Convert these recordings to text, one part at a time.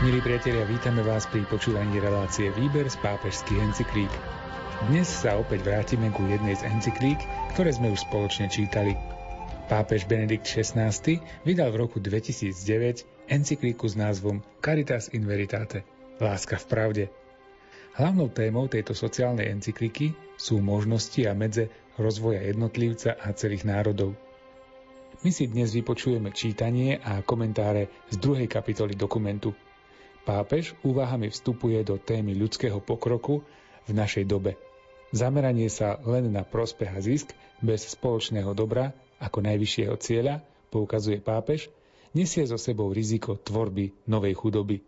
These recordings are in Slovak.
Milí priatelia, vítame vás pri počúvaní relácie Výber z pápežských encyklík. Dnes sa opäť vrátime ku jednej z encyklík, ktoré sme už spoločne čítali. Pápež Benedikt XVI vydal v roku 2009 encyklíku s názvom Caritas in Veritate – Láska v pravde. Hlavnou témou tejto sociálnej encykliky sú možnosti a medze rozvoja jednotlivca a celých národov. My si dnes vypočujeme čítanie a komentáre z druhej kapitoly dokumentu – Pápež úvahami vstupuje do témy ľudského pokroku v našej dobe. Zameranie sa len na prospech a zisk bez spoločného dobra ako najvyššieho cieľa, poukazuje pápež, nesie so sebou riziko tvorby novej chudoby.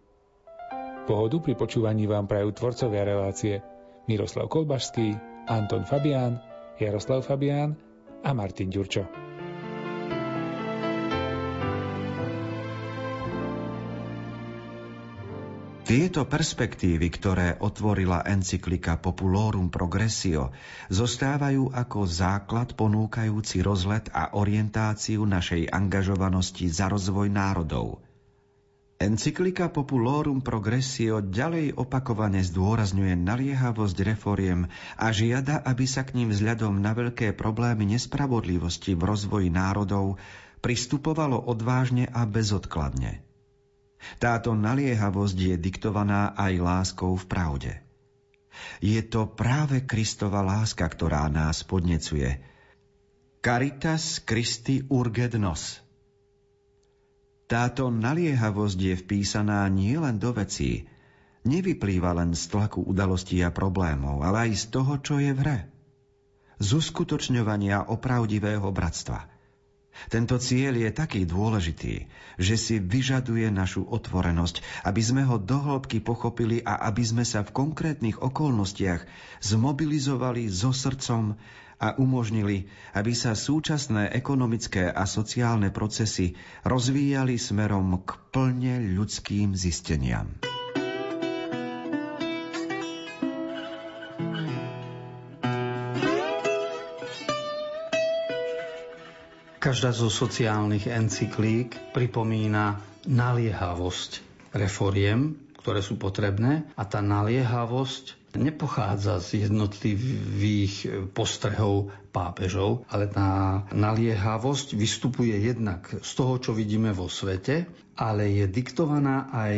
Pohodu pri počúvaní vám prajú tvorcovia relácie Miroslav Kolbašský, Anton Fabián, Jaroslav Fabián a Martin Ďurčo. Tieto perspektívy, ktoré otvorila encyklika Populorum Progressio, zostávajú ako základ ponúkajúci rozlet a orientáciu našej angažovanosti za rozvoj národov. Encyklika Populorum Progressio ďalej opakovane zdôrazňuje naliehavosť reforiem a žiada, aby sa k ním vzhľadom na veľké problémy nespravodlivosti v rozvoji národov pristupovalo odvážne a bezodkladne. Táto naliehavosť je diktovaná aj láskou v pravde. Je to práve Kristova láska, ktorá nás podnecuje. Caritas Christi urget nos. Táto naliehavosť je vpísaná nielen do vecí, nevyplýva len z tlaku udalostí a problémov, ale aj z toho, čo je v hre. Z uskutočňovania opravdivého bratstva – tento cieľ je taký dôležitý, že si vyžaduje našu otvorenosť, aby sme ho dohlbky pochopili a aby sme sa v konkrétnych okolnostiach zmobilizovali so srdcom a umožnili, aby sa súčasné ekonomické a sociálne procesy rozvíjali smerom k plne ľudským zisteniam. Každá zo sociálnych encyklík pripomína naliehavosť reforiem, ktoré sú potrebné a tá naliehavosť nepochádza z jednotlivých postrehov pápežov, ale tá naliehavosť vystupuje jednak z toho, čo vidíme vo svete, ale je diktovaná aj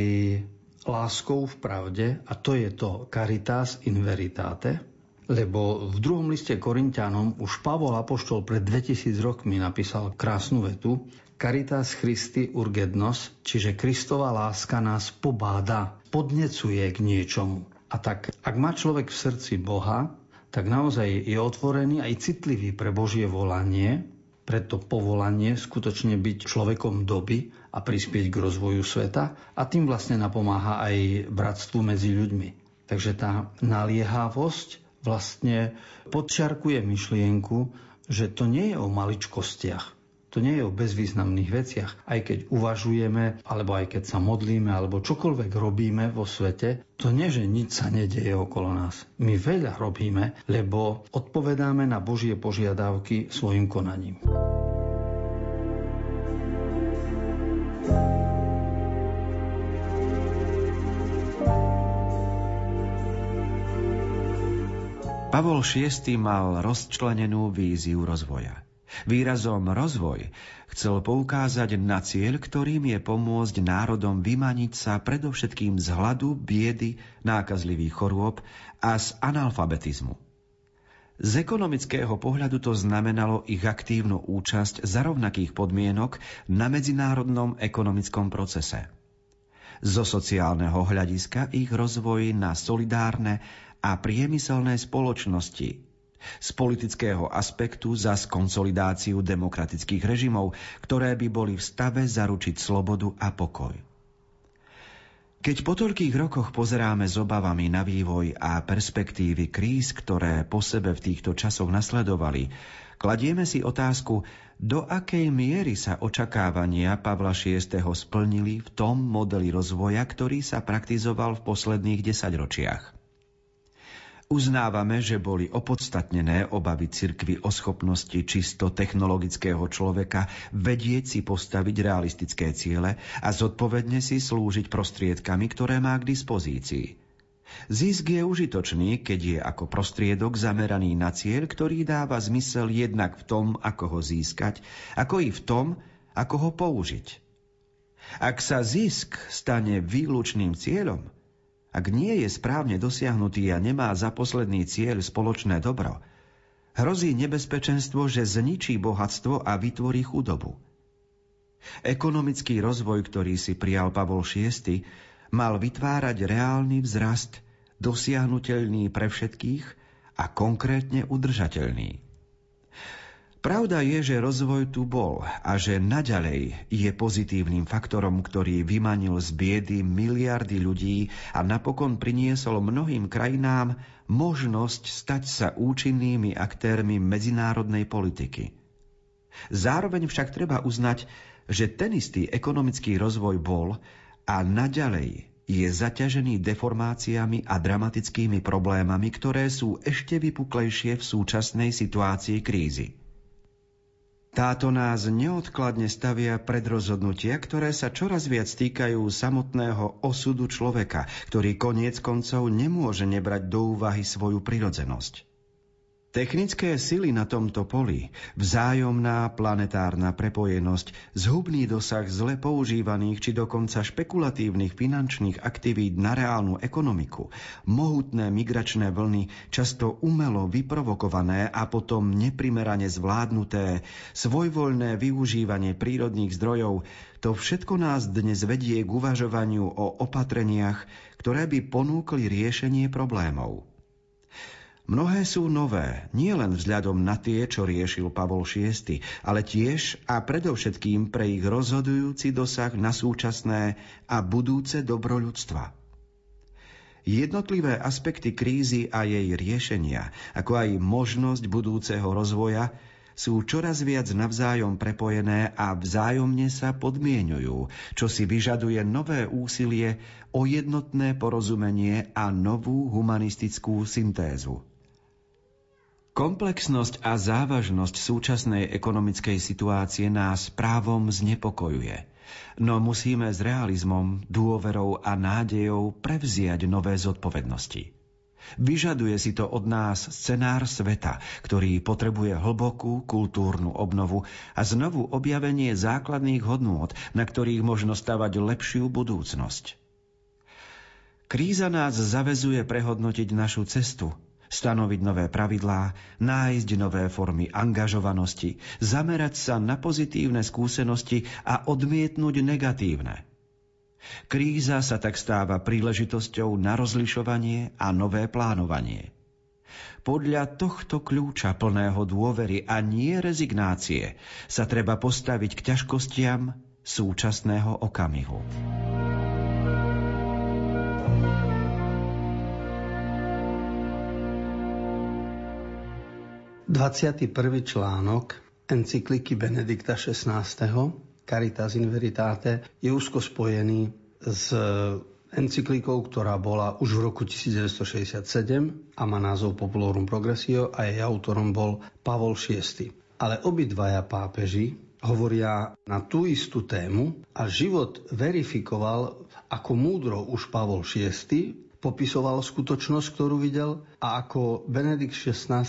láskou v pravde a to je to caritas in veritate, lebo v druhom liste Korintianom už Pavol Apoštol pred 2000 rokmi napísal krásnu vetu Caritas Christi urgednos, čiže Kristova láska nás pobáda, podnecuje k niečomu. A tak, ak má človek v srdci Boha, tak naozaj je otvorený aj citlivý pre Božie volanie, preto povolanie skutočne byť človekom doby a prispieť k rozvoju sveta a tým vlastne napomáha aj bratstvu medzi ľuďmi. Takže tá naliehavosť vlastne podčiarkuje myšlienku, že to nie je o maličkostiach, to nie je o bezvýznamných veciach. Aj keď uvažujeme, alebo aj keď sa modlíme, alebo čokoľvek robíme vo svete, to nie, že nič sa nedeje okolo nás. My veľa robíme, lebo odpovedáme na Božie požiadavky svojim konaním. Pavol VI mal rozčlenenú víziu rozvoja. Výrazom rozvoj chcel poukázať na cieľ, ktorým je pomôcť národom vymaniť sa predovšetkým z hladu, biedy, nákazlivých chorôb a z analfabetizmu. Z ekonomického pohľadu to znamenalo ich aktívnu účasť za rovnakých podmienok na medzinárodnom ekonomickom procese. Zo sociálneho hľadiska ich rozvoj na solidárne a priemyselné spoločnosti. Z politického aspektu za konsolidáciu demokratických režimov, ktoré by boli v stave zaručiť slobodu a pokoj. Keď po toľkých rokoch pozeráme s obavami na vývoj a perspektívy kríz, ktoré po sebe v týchto časoch nasledovali, kladieme si otázku, do akej miery sa očakávania Pavla VI. splnili v tom modeli rozvoja, ktorý sa praktizoval v posledných desaťročiach. Uznávame, že boli opodstatnené obavy cirkvy o schopnosti čisto technologického človeka vedieť si postaviť realistické ciele a zodpovedne si slúžiť prostriedkami, ktoré má k dispozícii. Zisk je užitočný, keď je ako prostriedok zameraný na cieľ, ktorý dáva zmysel jednak v tom, ako ho získať, ako i v tom, ako ho použiť. Ak sa zisk stane výlučným cieľom, ak nie je správne dosiahnutý a nemá za posledný cieľ spoločné dobro, hrozí nebezpečenstvo, že zničí bohatstvo a vytvorí chudobu. Ekonomický rozvoj, ktorý si prijal Pavol VI, mal vytvárať reálny vzrast, dosiahnutelný pre všetkých a konkrétne udržateľný. Pravda je, že rozvoj tu bol a že naďalej je pozitívnym faktorom, ktorý vymanil z biedy miliardy ľudí a napokon priniesol mnohým krajinám možnosť stať sa účinnými aktérmi medzinárodnej politiky. Zároveň však treba uznať, že ten istý ekonomický rozvoj bol a naďalej je zaťažený deformáciami a dramatickými problémami, ktoré sú ešte vypuklejšie v súčasnej situácii krízy. Táto nás neodkladne stavia pred rozhodnutia, ktoré sa čoraz viac týkajú samotného osudu človeka, ktorý koniec koncov nemôže nebrať do úvahy svoju prirodzenosť. Technické sily na tomto poli, vzájomná planetárna prepojenosť, zhubný dosah zle používaných či dokonca špekulatívnych finančných aktivít na reálnu ekonomiku, mohutné migračné vlny, často umelo vyprovokované a potom neprimerane zvládnuté, svojvoľné využívanie prírodných zdrojov, to všetko nás dnes vedie k uvažovaniu o opatreniach, ktoré by ponúkli riešenie problémov. Mnohé sú nové, nie len vzhľadom na tie, čo riešil Pavol VI, ale tiež a predovšetkým pre ich rozhodujúci dosah na súčasné a budúce dobro ľudstva. Jednotlivé aspekty krízy a jej riešenia, ako aj možnosť budúceho rozvoja, sú čoraz viac navzájom prepojené a vzájomne sa podmienujú, čo si vyžaduje nové úsilie o jednotné porozumenie a novú humanistickú syntézu. Komplexnosť a závažnosť súčasnej ekonomickej situácie nás právom znepokojuje. No musíme s realizmom, dôverou a nádejou prevziať nové zodpovednosti. Vyžaduje si to od nás scenár sveta, ktorý potrebuje hlbokú kultúrnu obnovu a znovu objavenie základných hodnôt, na ktorých možno stavať lepšiu budúcnosť. Kríza nás zavezuje prehodnotiť našu cestu, stanoviť nové pravidlá, nájsť nové formy angažovanosti, zamerať sa na pozitívne skúsenosti a odmietnúť negatívne. Kríza sa tak stáva príležitosťou na rozlišovanie a nové plánovanie. Podľa tohto kľúča plného dôvery a nie rezignácie sa treba postaviť k ťažkostiam súčasného okamihu. 21. článok encykliky Benedikta XVI. Caritas in Veritate je úzko spojený s encyklikou, ktorá bola už v roku 1967 a má názov Populorum Progressio a jej autorom bol Pavol VI. Ale obidvaja pápeži hovoria na tú istú tému a život verifikoval, ako múdro už Pavol VI popisoval skutočnosť, ktorú videl a ako Benedikt XVI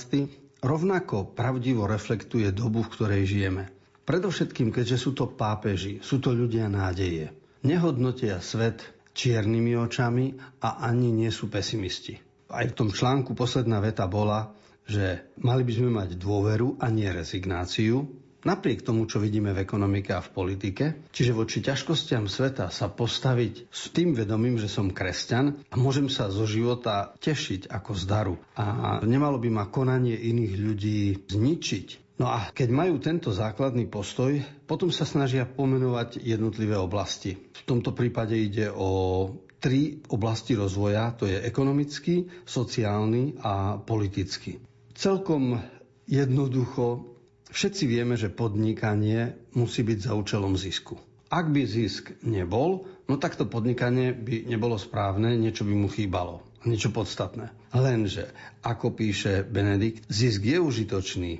rovnako pravdivo reflektuje dobu, v ktorej žijeme. Predovšetkým, keďže sú to pápeži, sú to ľudia nádeje. Nehodnotia svet čiernymi očami a ani nie sú pesimisti. Aj v tom článku posledná veta bola, že mali by sme mať dôveru a nie rezignáciu, napriek tomu, čo vidíme v ekonomike a v politike. Čiže voči ťažkostiam sveta sa postaviť s tým vedomím, že som kresťan a môžem sa zo života tešiť ako z daru. A nemalo by ma konanie iných ľudí zničiť. No a keď majú tento základný postoj, potom sa snažia pomenovať jednotlivé oblasti. V tomto prípade ide o tri oblasti rozvoja, to je ekonomický, sociálny a politický. Celkom jednoducho Všetci vieme, že podnikanie musí byť za účelom zisku. Ak by zisk nebol, no tak to podnikanie by nebolo správne, niečo by mu chýbalo, niečo podstatné. Lenže, ako píše Benedikt, zisk je užitočný,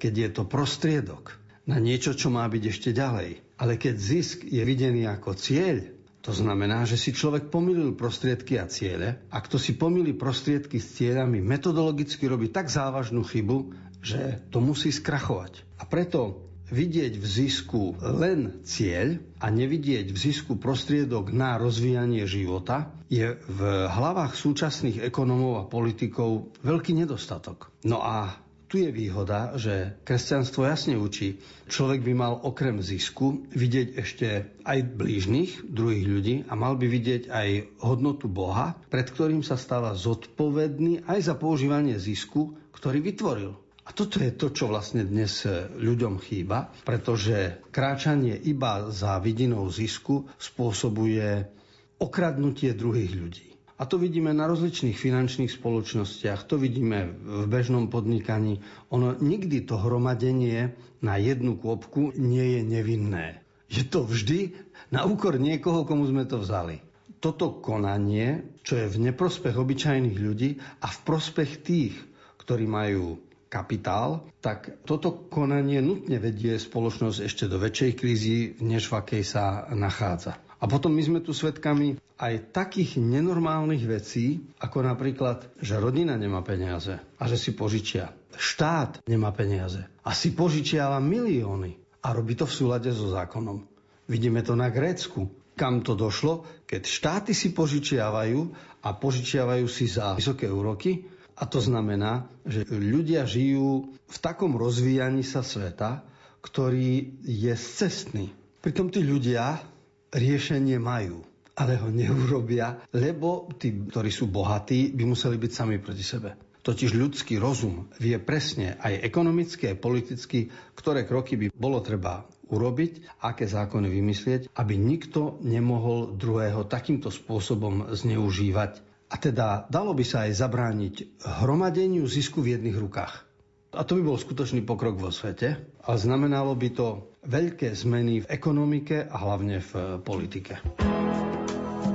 keď je to prostriedok na niečo, čo má byť ešte ďalej. Ale keď zisk je videný ako cieľ, to znamená, že si človek pomýlil prostriedky a ciele a kto si pomýli prostriedky s cieľami, metodologicky robí tak závažnú chybu, že to musí skrachovať. A preto vidieť v zisku len cieľ a nevidieť v zisku prostriedok na rozvíjanie života je v hlavách súčasných ekonomov a politikov veľký nedostatok. No a tu je výhoda, že kresťanstvo jasne učí, človek by mal okrem zisku vidieť ešte aj blížnych, druhých ľudí a mal by vidieť aj hodnotu Boha, pred ktorým sa stáva zodpovedný aj za používanie zisku, ktorý vytvoril. A toto je to, čo vlastne dnes e, ľuďom chýba, pretože kráčanie iba za vidinou zisku spôsobuje okradnutie druhých ľudí. A to vidíme na rozličných finančných spoločnostiach, to vidíme v bežnom podnikaní. Ono nikdy to hromadenie na jednu kôpku nie je nevinné. Je to vždy na úkor niekoho, komu sme to vzali. Toto konanie, čo je v neprospech obyčajných ľudí a v prospech tých, ktorí majú kapitál, tak toto konanie nutne vedie spoločnosť ešte do väčšej krízy, než v akej sa nachádza. A potom my sme tu svedkami aj takých nenormálnych vecí, ako napríklad, že rodina nemá peniaze a že si požičia. Štát nemá peniaze a si požičiava milióny a robí to v súlade so zákonom. Vidíme to na Grécku, kam to došlo, keď štáty si požičiavajú a požičiavajú si za vysoké úroky a to znamená, že ľudia žijú v takom rozvíjaní sa sveta, ktorý je cestný. Pritom tí ľudia riešenie majú, ale ho neurobia, lebo tí, ktorí sú bohatí, by museli byť sami proti sebe. Totiž ľudský rozum vie presne aj ekonomicky, aj politicky, ktoré kroky by bolo treba urobiť, aké zákony vymyslieť, aby nikto nemohol druhého takýmto spôsobom zneužívať a teda dalo by sa aj zabrániť hromadeniu zisku v jedných rukách. A to by bol skutočný pokrok vo svete, ale znamenalo by to veľké zmeny v ekonomike a hlavne v politike.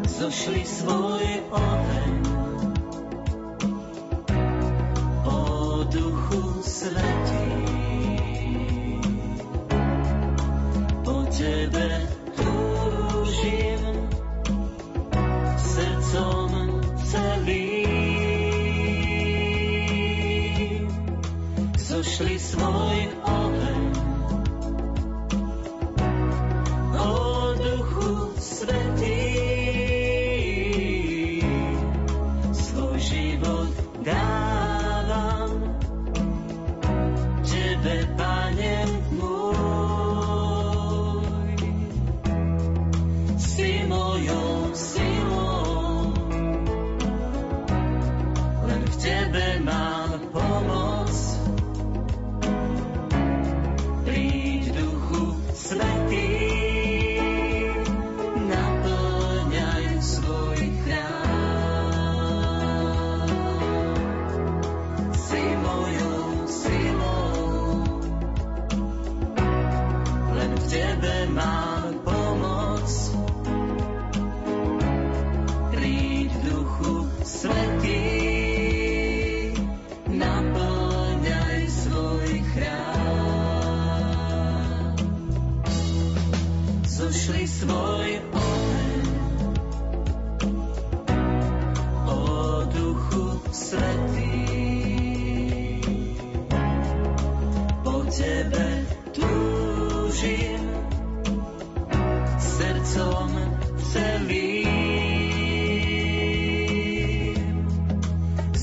Zošli svoj oheň o duchu svetí po tebe My.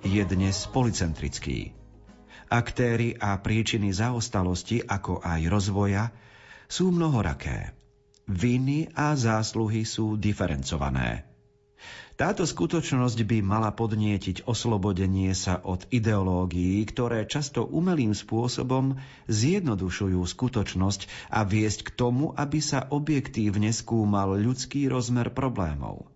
je dnes policentrický. Aktéry a príčiny zaostalosti, ako aj rozvoja, sú mnohoraké. Viny a zásluhy sú diferencované. Táto skutočnosť by mala podnietiť oslobodenie sa od ideológií, ktoré často umelým spôsobom zjednodušujú skutočnosť a viesť k tomu, aby sa objektívne skúmal ľudský rozmer problémov.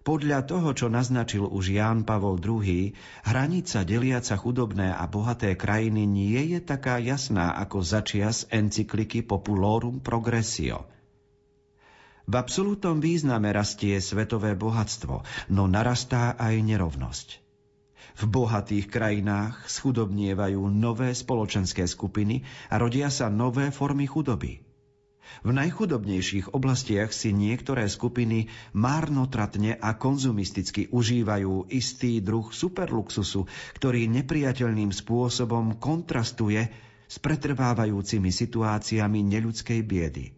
Podľa toho, čo naznačil už Ján Pavol II, hranica deliaca chudobné a bohaté krajiny nie je taká jasná ako začias encykliky Populorum Progressio. V absolútnom význame rastie svetové bohatstvo, no narastá aj nerovnosť. V bohatých krajinách schudobnievajú nové spoločenské skupiny a rodia sa nové formy chudoby – v najchudobnejších oblastiach si niektoré skupiny márnotratne a konzumisticky užívajú istý druh superluxusu, ktorý nepriateľným spôsobom kontrastuje s pretrvávajúcimi situáciami neľudskej biedy.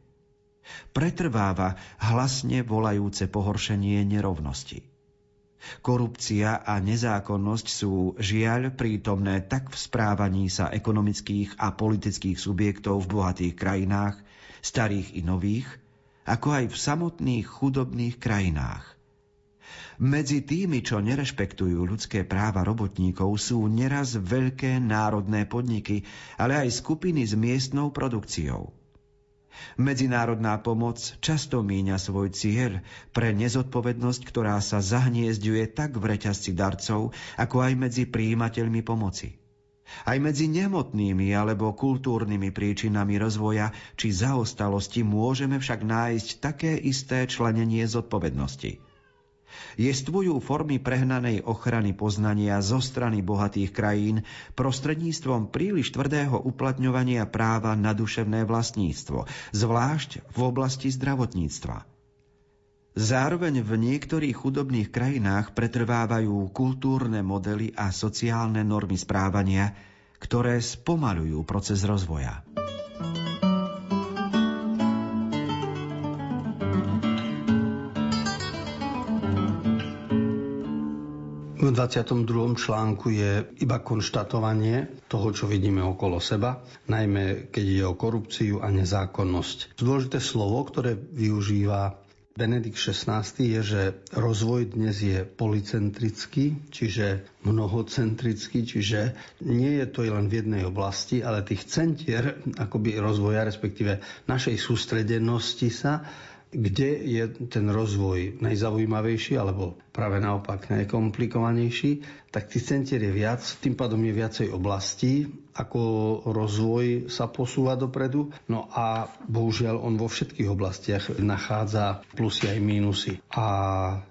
Pretrváva hlasne volajúce pohoršenie nerovnosti. Korupcia a nezákonnosť sú žiaľ prítomné tak v správaní sa ekonomických a politických subjektov v bohatých krajinách, starých i nových, ako aj v samotných chudobných krajinách. Medzi tými, čo nerešpektujú ľudské práva robotníkov, sú neraz veľké národné podniky, ale aj skupiny s miestnou produkciou. Medzinárodná pomoc často míňa svoj cieľ pre nezodpovednosť, ktorá sa zahniezduje tak v reťazci darcov, ako aj medzi príjimateľmi pomoci. Aj medzi nemotnými alebo kultúrnymi príčinami rozvoja či zaostalosti môžeme však nájsť také isté členenie zodpovednosti. Jestvujú formy prehnanej ochrany poznania zo strany bohatých krajín prostredníctvom príliš tvrdého uplatňovania práva na duševné vlastníctvo, zvlášť v oblasti zdravotníctva. Zároveň v niektorých chudobných krajinách pretrvávajú kultúrne modely a sociálne normy správania, ktoré spomalujú proces rozvoja. V 22. článku je iba konštatovanie toho, čo vidíme okolo seba, najmä keď ide o korupciu a nezákonnosť. Dôležité slovo, ktoré využíva Benedikt XVI je, že rozvoj dnes je policentrický, čiže mnohocentrický, čiže nie je to len v jednej oblasti, ale tých centier akoby rozvoja, respektíve našej sústredenosti sa kde je ten rozvoj najzaujímavejší, alebo práve naopak najkomplikovanejší, tak tých centier je viac, tým pádom je viacej oblastí, ako rozvoj sa posúva dopredu. No a bohužiaľ on vo všetkých oblastiach nachádza plusy aj mínusy. A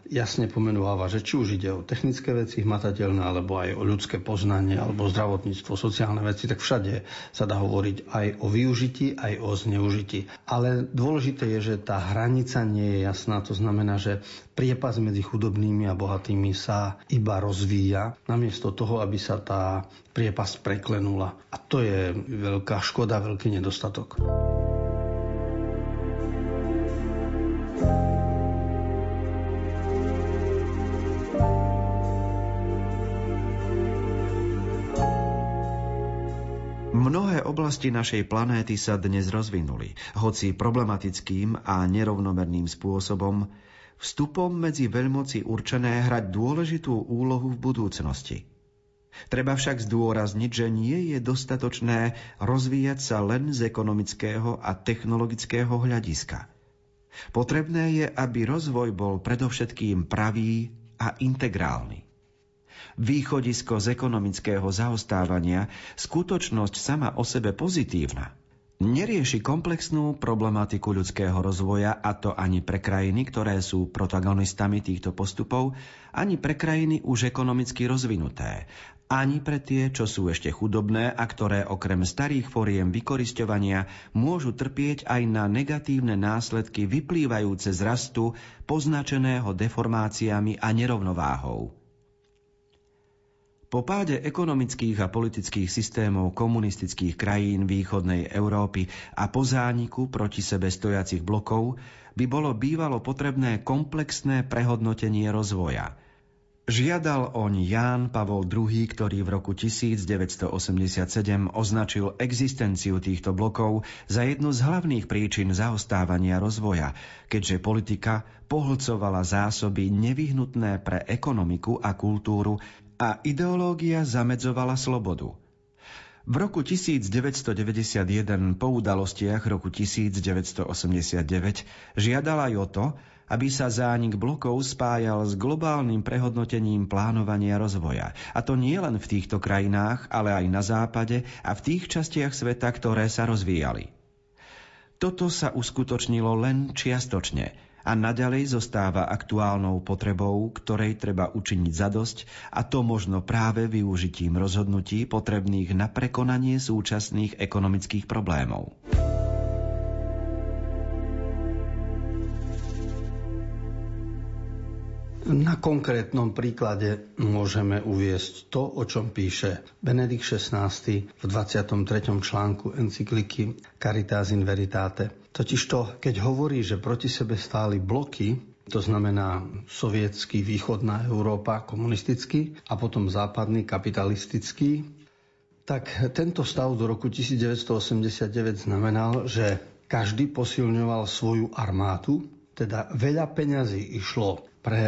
jasne pomenúva, že či už ide o technické veci, hmatateľné, alebo aj o ľudské poznanie, alebo zdravotníctvo, sociálne veci, tak všade sa dá hovoriť aj o využití, aj o zneužití. Ale dôležité je, že tá hranica nie je jasná, to znamená, že priepas medzi chudobnými a bohatými sa iba rozvíja, namiesto toho, aby sa tá priepas preklenula. A to je veľká škoda, veľký nedostatok. Mnohé oblasti našej planéty sa dnes rozvinuli, hoci problematickým a nerovnomerným spôsobom, vstupom medzi veľmoci určené hrať dôležitú úlohu v budúcnosti. Treba však zdôrazniť, že nie je dostatočné rozvíjať sa len z ekonomického a technologického hľadiska. Potrebné je, aby rozvoj bol predovšetkým pravý a integrálny. Východisko z ekonomického zaostávania, skutočnosť sama o sebe pozitívna – nerieši komplexnú problematiku ľudského rozvoja a to ani pre krajiny, ktoré sú protagonistami týchto postupov, ani pre krajiny už ekonomicky rozvinuté, ani pre tie, čo sú ešte chudobné a ktoré okrem starých foriem vykorisťovania môžu trpieť aj na negatívne následky vyplývajúce z rastu poznačeného deformáciami a nerovnováhou. Po páde ekonomických a politických systémov komunistických krajín východnej Európy a po zániku proti sebe stojacich blokov by bolo bývalo potrebné komplexné prehodnotenie rozvoja. Žiadal oň Ján Pavol II, ktorý v roku 1987 označil existenciu týchto blokov za jednu z hlavných príčin zaostávania rozvoja, keďže politika pohlcovala zásoby nevyhnutné pre ekonomiku a kultúru a ideológia zamedzovala slobodu. V roku 1991 po udalostiach roku 1989 žiadal aj o to, aby sa zánik blokov spájal s globálnym prehodnotením plánovania rozvoja. A to nie len v týchto krajinách, ale aj na západe a v tých častiach sveta, ktoré sa rozvíjali. Toto sa uskutočnilo len čiastočne a naďalej zostáva aktuálnou potrebou, ktorej treba učiniť zadosť a to možno práve využitím rozhodnutí potrebných na prekonanie súčasných ekonomických problémov. Na konkrétnom príklade môžeme uviesť to, o čom píše Benedikt XVI v 23. článku encykliky Caritas in Veritate. Totižto, keď hovorí, že proti sebe stáli bloky, to znamená sovietský, východná Európa, komunistický a potom západný, kapitalistický, tak tento stav do roku 1989 znamenal, že každý posilňoval svoju armádu, teda veľa peňazí išlo pre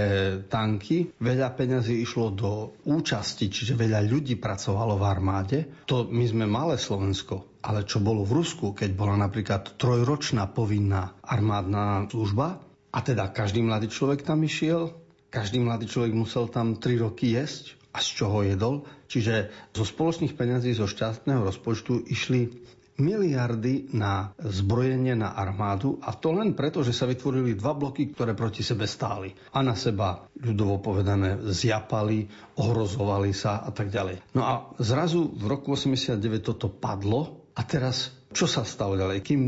tanky. Veľa peňazí išlo do účasti, čiže veľa ľudí pracovalo v armáde. To my sme malé Slovensko. Ale čo bolo v Rusku, keď bola napríklad trojročná povinná armádna služba, a teda každý mladý človek tam išiel, každý mladý človek musel tam 3 roky jesť a z čoho jedol. Čiže zo spoločných peňazí zo štátneho rozpočtu išli miliardy na zbrojenie na armádu a to len preto, že sa vytvorili dva bloky, ktoré proti sebe stáli a na seba, ľudovo povedané, zjapali, ohrozovali sa a tak ďalej. No a zrazu v roku 89 toto padlo a teraz čo sa stalo ďalej? Kým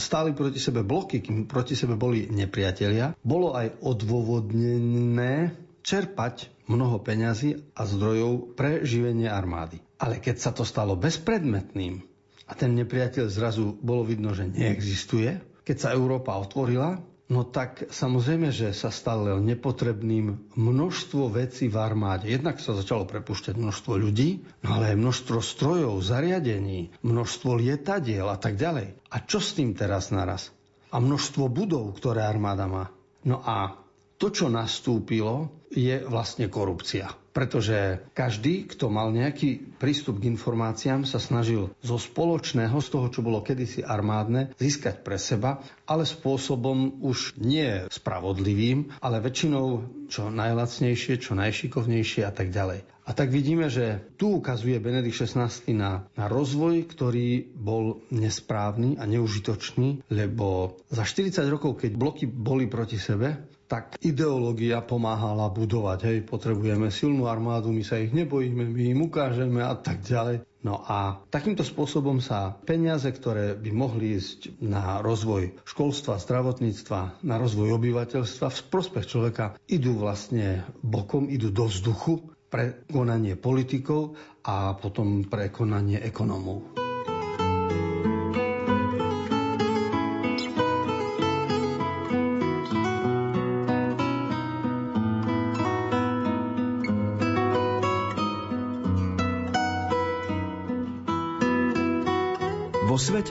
stáli proti sebe bloky, kým proti sebe boli nepriatelia, bolo aj odôvodnené čerpať mnoho peňazí a zdrojov pre živenie armády. Ale keď sa to stalo bezpredmetným, a ten nepriateľ zrazu bolo vidno, že neexistuje. Keď sa Európa otvorila, no tak samozrejme, že sa stalo nepotrebným množstvo vecí v armáde. Jednak sa začalo prepušťať množstvo ľudí, no ale aj množstvo strojov, zariadení, množstvo lietadiel a tak ďalej. A čo s tým teraz naraz? A množstvo budov, ktoré armáda má. No a to, čo nastúpilo, je vlastne korupcia pretože každý, kto mal nejaký prístup k informáciám, sa snažil zo spoločného, z toho, čo bolo kedysi armádne, získať pre seba, ale spôsobom už nie spravodlivým, ale väčšinou čo najlacnejšie, čo najšikovnejšie a tak ďalej. A tak vidíme, že tu ukazuje Benedikt XVI na, na rozvoj, ktorý bol nesprávny a neužitočný, lebo za 40 rokov, keď bloky boli proti sebe, tak ideológia pomáhala budovať. Hej, potrebujeme silnú armádu, my sa ich nebojíme, my im ukážeme a tak ďalej. No a takýmto spôsobom sa peniaze, ktoré by mohli ísť na rozvoj školstva, zdravotníctva, na rozvoj obyvateľstva v prospech človeka, idú vlastne bokom, idú do vzduchu pre konanie politikov a potom pre konanie ekonomov.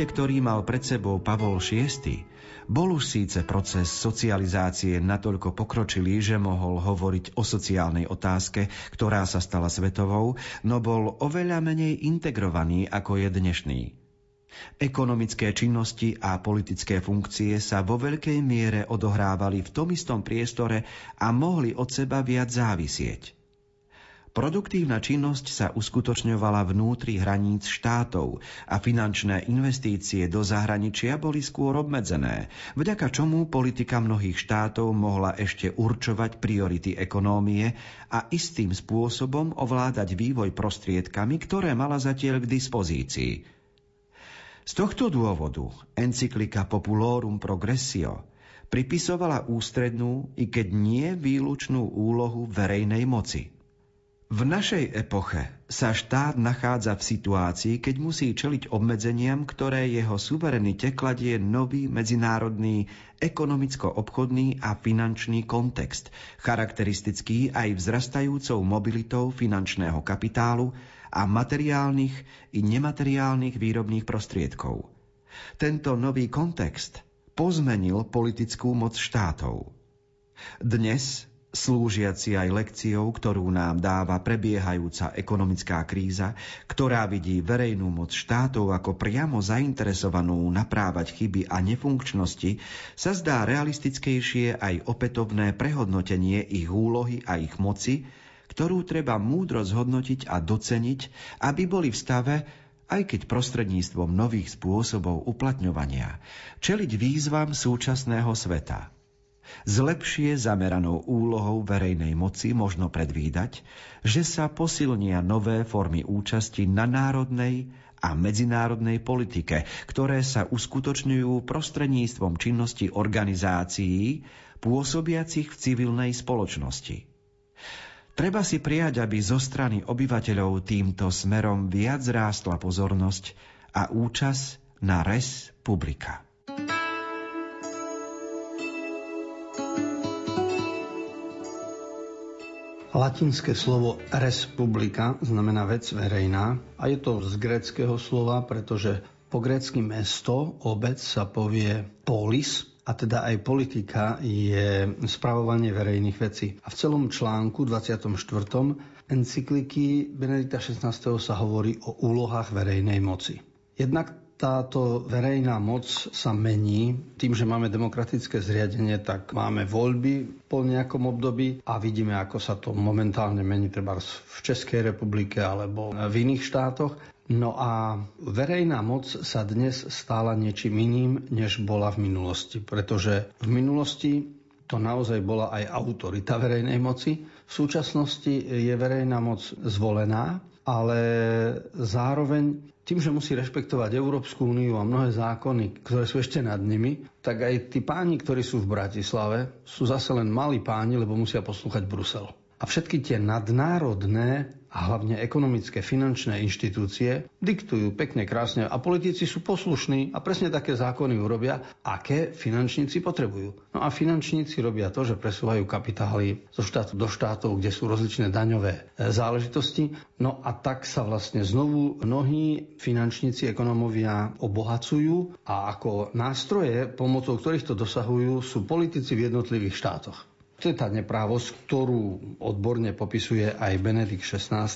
Svete, ktorý mal pred sebou Pavol VI, bol už síce proces socializácie natoľko pokročilý, že mohol hovoriť o sociálnej otázke, ktorá sa stala svetovou, no bol oveľa menej integrovaný ako je dnešný. Ekonomické činnosti a politické funkcie sa vo veľkej miere odohrávali v tom istom priestore a mohli od seba viac závisieť. Produktívna činnosť sa uskutočňovala vnútri hraníc štátov a finančné investície do zahraničia boli skôr obmedzené, vďaka čomu politika mnohých štátov mohla ešte určovať priority ekonómie a istým spôsobom ovládať vývoj prostriedkami, ktoré mala zatiaľ k dispozícii. Z tohto dôvodu encyklika Populorum Progressio pripisovala ústrednú, i keď nie výlučnú úlohu verejnej moci – V našej epoche sa štát nachádza v situácii, keď musí čeliť obmedzeniam, ktoré jeho suverenite kladie nový medzinárodný ekonomicko-obchodný a finančný kontext, charakteristický aj vzrastajúcou mobilitou finančného kapitálu a materiálnych i nemateriálnych výrobných prostriedkov. Tento nový kontext pozmenil politickú moc štátov. Dnes slúžiaci aj lekciou, ktorú nám dáva prebiehajúca ekonomická kríza, ktorá vidí verejnú moc štátov ako priamo zainteresovanú naprávať chyby a nefunkčnosti, sa zdá realistickejšie aj opätovné prehodnotenie ich úlohy a ich moci, ktorú treba múdro zhodnotiť a doceniť, aby boli v stave, aj keď prostredníctvom nových spôsobov uplatňovania, čeliť výzvam súčasného sveta – s lepšie zameranou úlohou verejnej moci možno predvídať, že sa posilnia nové formy účasti na národnej a medzinárodnej politike, ktoré sa uskutočňujú prostredníctvom činnosti organizácií pôsobiacich v civilnej spoločnosti. Treba si prijať, aby zo strany obyvateľov týmto smerom viac rástla pozornosť a účasť na res publika. Latinské slovo respublika znamená vec verejná a je to z gréckého slova, pretože po grécky mesto, obec sa povie polis, a teda aj politika je spravovanie verejných vecí. A v celom článku 24. encykliky Benedikta XVI. sa hovorí o úlohách verejnej moci. Jednak táto verejná moc sa mení. Tým, že máme demokratické zriadenie, tak máme voľby po nejakom období a vidíme, ako sa to momentálne mení treba v Českej republike alebo v iných štátoch. No a verejná moc sa dnes stála niečím iným, než bola v minulosti. Pretože v minulosti to naozaj bola aj autorita verejnej moci. V súčasnosti je verejná moc zvolená, ale zároveň tým, že musí rešpektovať Európsku úniu a mnohé zákony, ktoré sú ešte nad nimi, tak aj tí páni, ktorí sú v Bratislave, sú zase len malí páni, lebo musia poslúchať Brusel. A všetky tie nadnárodné a hlavne ekonomické finančné inštitúcie diktujú pekne, krásne a politici sú poslušní a presne také zákony urobia, aké finančníci potrebujú. No a finančníci robia to, že presúvajú kapitály zo štátu do štátov, kde sú rozličné daňové e, záležitosti. No a tak sa vlastne znovu mnohí finančníci, ekonomovia obohacujú a ako nástroje, pomocou ktorých to dosahujú, sú politici v jednotlivých štátoch. To je tá neprávosť, ktorú odborne popisuje aj Benedikt XVI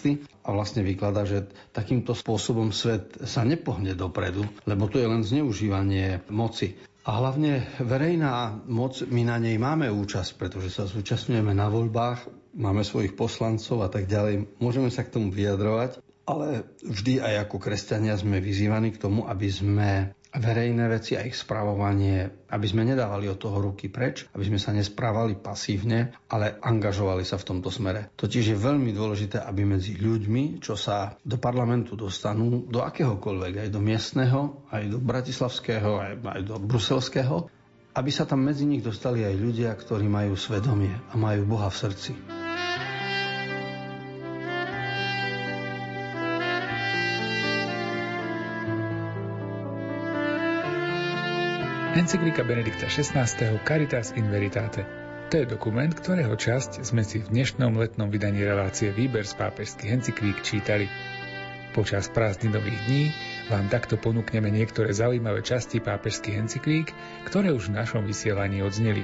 a vlastne vykladá, že takýmto spôsobom svet sa nepohne dopredu, lebo to je len zneužívanie moci. A hlavne verejná moc, my na nej máme účasť, pretože sa zúčastňujeme na voľbách, máme svojich poslancov a tak ďalej. Môžeme sa k tomu vyjadrovať, ale vždy aj ako kresťania sme vyzývaní k tomu, aby sme verejné veci a ich správovanie, aby sme nedávali od toho ruky preč, aby sme sa nesprávali pasívne, ale angažovali sa v tomto smere. Totiž je veľmi dôležité, aby medzi ľuďmi, čo sa do parlamentu dostanú, do akéhokoľvek, aj do miestneho, aj do bratislavského, aj, aj do bruselského, aby sa tam medzi nich dostali aj ľudia, ktorí majú svedomie a majú Boha v srdci. Encyklika Benedikta XVI. Caritas in Veritate. To je dokument, ktorého časť sme si v dnešnom letnom vydaní relácie Výber z pápežských encyklík čítali. Počas prázdninových dní vám takto ponúkneme niektoré zaujímavé časti pápežských encyklík, ktoré už v našom vysielaní odzneli.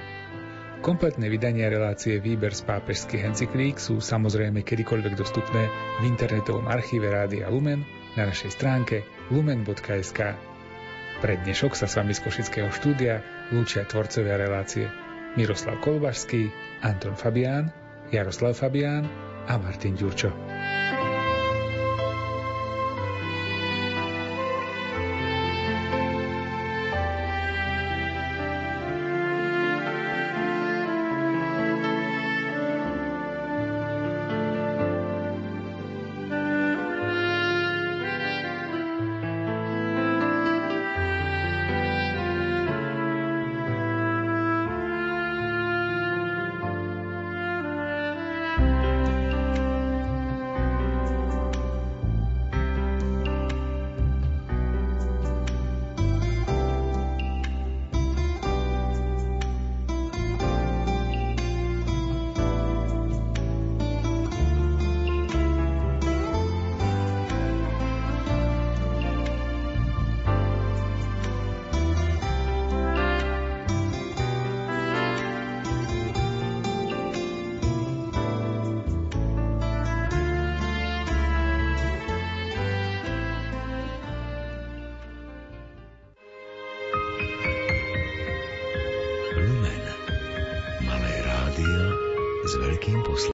Kompletné vydania relácie Výber z pápežských encyklík sú samozrejme kedykoľvek dostupné v internetovom archíve Rádia Lumen na našej stránke lumen.sk. Pre dnešok sa s vami z Košického štúdia lúčia tvorcovia relácie Miroslav Kolbašský, Anton Fabián, Jaroslav Fabián a Martin Ďurčo.